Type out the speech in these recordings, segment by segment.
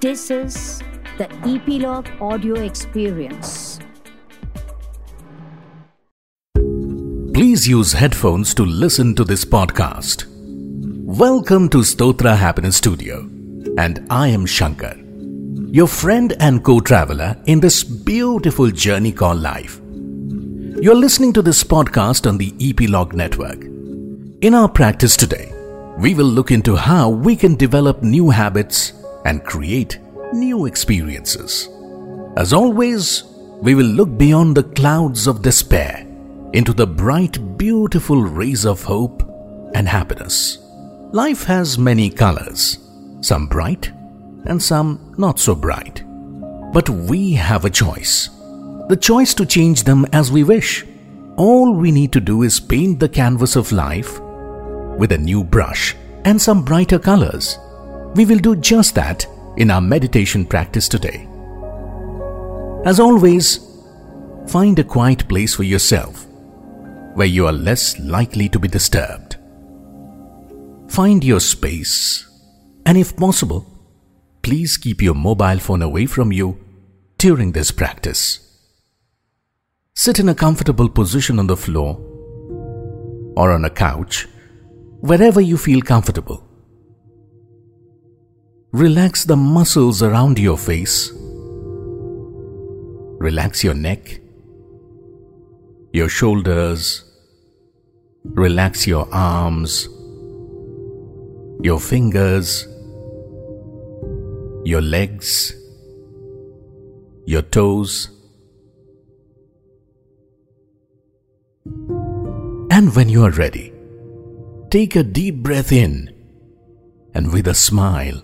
This is the Eplog Audio Experience. Please use headphones to listen to this podcast. Welcome to Stotra Happiness Studio, and I am Shankar, your friend and co traveler in this beautiful journey called life. You're listening to this podcast on the Eplog Network. In our practice today, we will look into how we can develop new habits and create new experiences. As always, we will look beyond the clouds of despair into the bright, beautiful rays of hope and happiness. Life has many colors, some bright and some not so bright. But we have a choice the choice to change them as we wish. All we need to do is paint the canvas of life with a new brush and some brighter colors. We will do just that in our meditation practice today. As always, find a quiet place for yourself where you are less likely to be disturbed. Find your space, and if possible, please keep your mobile phone away from you during this practice. Sit in a comfortable position on the floor or on a couch, wherever you feel comfortable. Relax the muscles around your face. Relax your neck, your shoulders. Relax your arms, your fingers, your legs, your toes. And when you are ready, take a deep breath in and with a smile,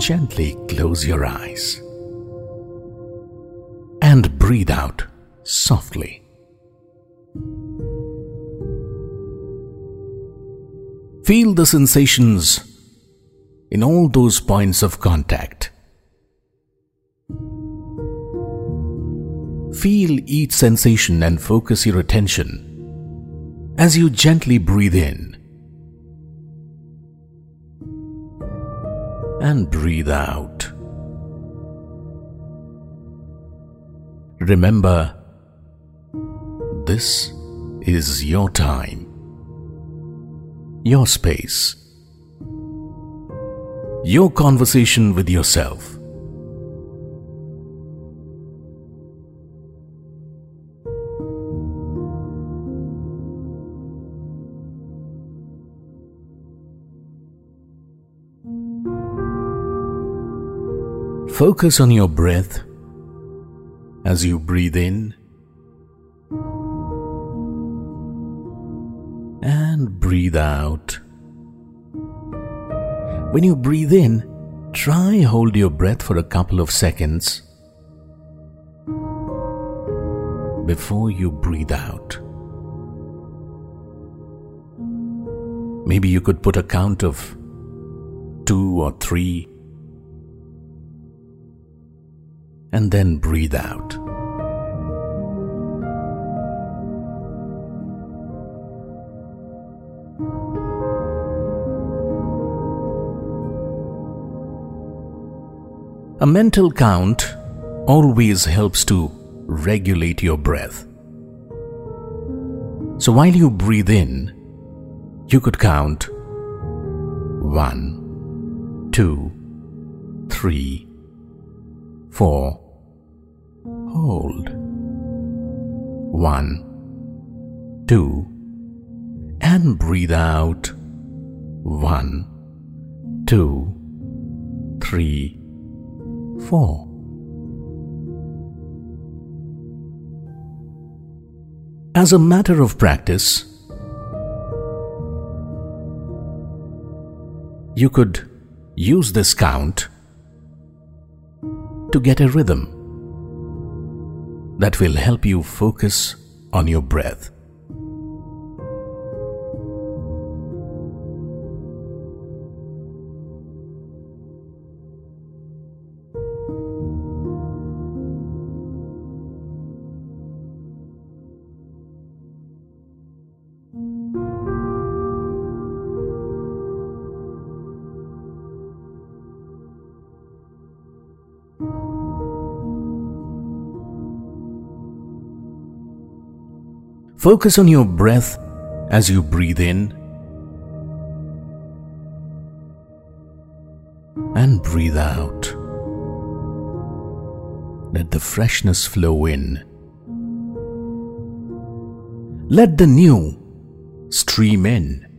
gently close your eyes and breathe out softly. Feel the sensations in all those points of contact. Feel each sensation and focus your attention as you gently breathe in and breathe out. Remember, this is your time, your space, your conversation with yourself. Focus on your breath as you breathe in and breathe out. When you breathe in, try hold your breath for a couple of seconds before you breathe out. Maybe you could put a count of two or three and then breathe out. A mental count always helps to regulate your breath. So while you breathe in, you could count one, two, three, four, hold, one, two, and breathe out, one, two, three, four. As a matter of practice, you could use this count to get a rhythm that will help you focus on your breath. Focus on your breath as you breathe in and breathe out. Let the freshness flow in. Let the new stream in.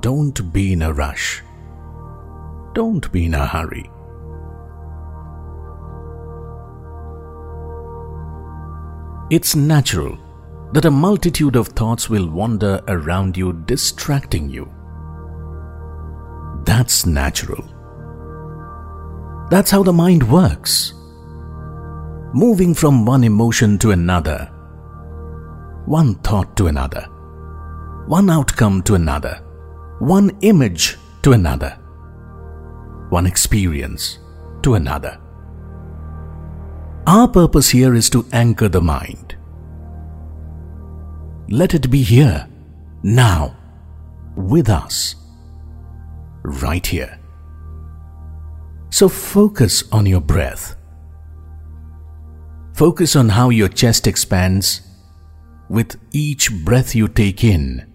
Don't be in a rush. Don't be in a hurry. It's natural that a multitude of thoughts will wander around you, distracting you. That's natural. That's how the mind works. Moving from one emotion to another, one thought to another, one outcome to another one image to another, one experience to another. Our purpose here is to anchor the mind. Let it be here, now, with us, right here. So focus on your breath. Focus on how your chest expands with each breath you take in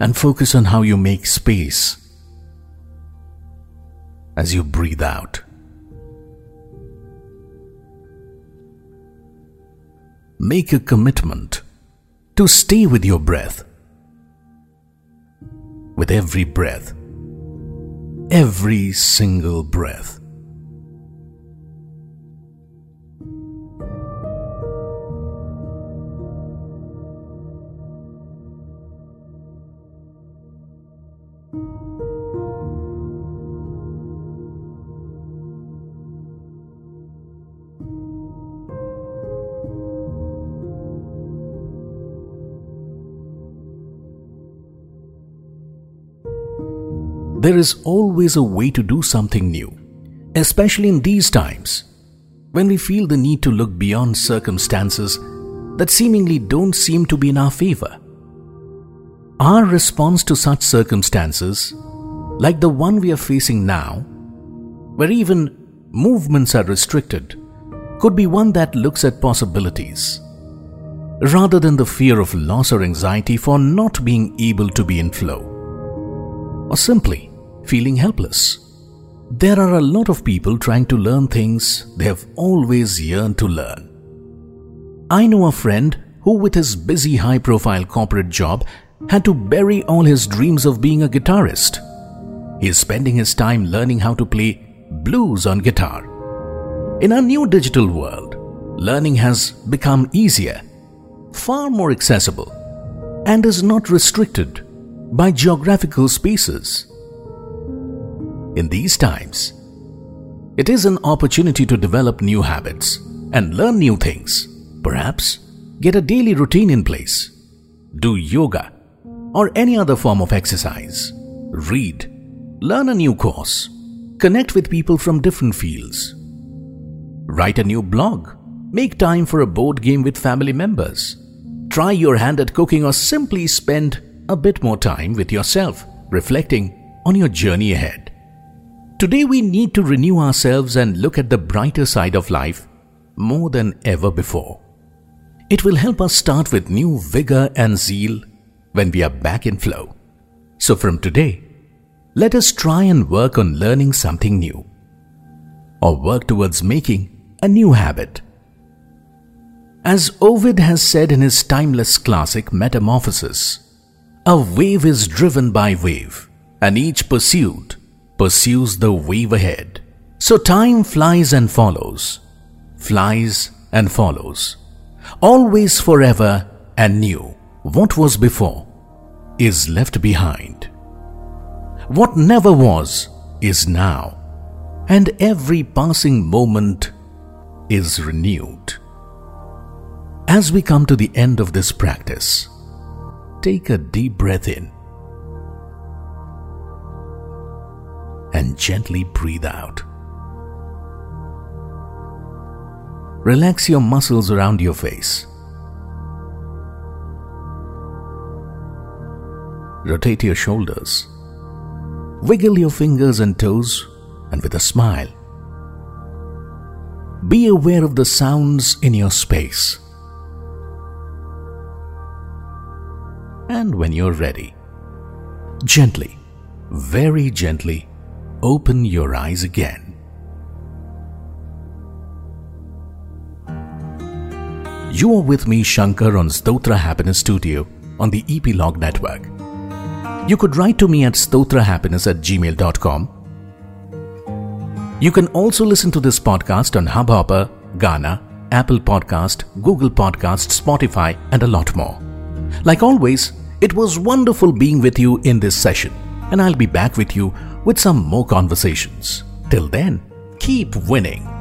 and focus on how you make space as you breathe out. Make a commitment to stay with your breath. With every breath, every single breath. There is always a way to do something new, especially in these times when we feel the need to look beyond circumstances that seemingly don't seem to be in our favor. Our response to such circumstances, like the one we are facing now, where even movements are restricted, could be one that looks at possibilities rather than the fear of loss or anxiety for not being able to be in flow, or simply feeling helpless. There are a lot of people trying to learn things they have always yearned to learn. I know a friend who, with his busy high profile corporate job, had to bury all his dreams of being a guitarist. He is spending his time learning how to play blues on guitar. In our new digital world, learning has become easier, far more accessible, and is not restricted by geographical spaces. In these times, it is an opportunity to develop new habits and learn new things. Perhaps get a daily routine in place, do yoga or any other form of exercise, read, learn a new course, connect with people from different fields, write a new blog, make time for a board game with family members, try your hand at cooking, or simply spend a bit more time with yourself, reflecting on your journey ahead. Today, we need to renew ourselves and look at the brighter side of life more than ever before. It will help us start with new vigor and zeal when we are back in flow. So, from today, let us try and work on learning something new or work towards making a new habit. As Ovid has said in his timeless classic Metamorphosis, a wave is driven by wave, and each pursued pursues the wave ahead. So time flies and follows, flies and follows, always forever and new. What was before is left behind. What never was is now, and every passing moment is renewed. As we come to the end of this practice, take a deep breath in and gently breathe out. Relax your muscles around your face. Rotate your shoulders. Wiggle your fingers and toes, and with a smile, be aware of the sounds in your space. And when you're ready, gently, very gently, open your eyes again. You are with me, Shankar, on Stotra Happiness Studio on the Eplog Network. You could write to me at stotrahappiness at gmail.com. You can also listen to this podcast on Hubhopper, Gaana, Apple Podcast, Google Podcast, Spotify, and a lot more. Like always, it was wonderful being with you in this session, and I'll be back with you with some more conversations. Till then, keep winning.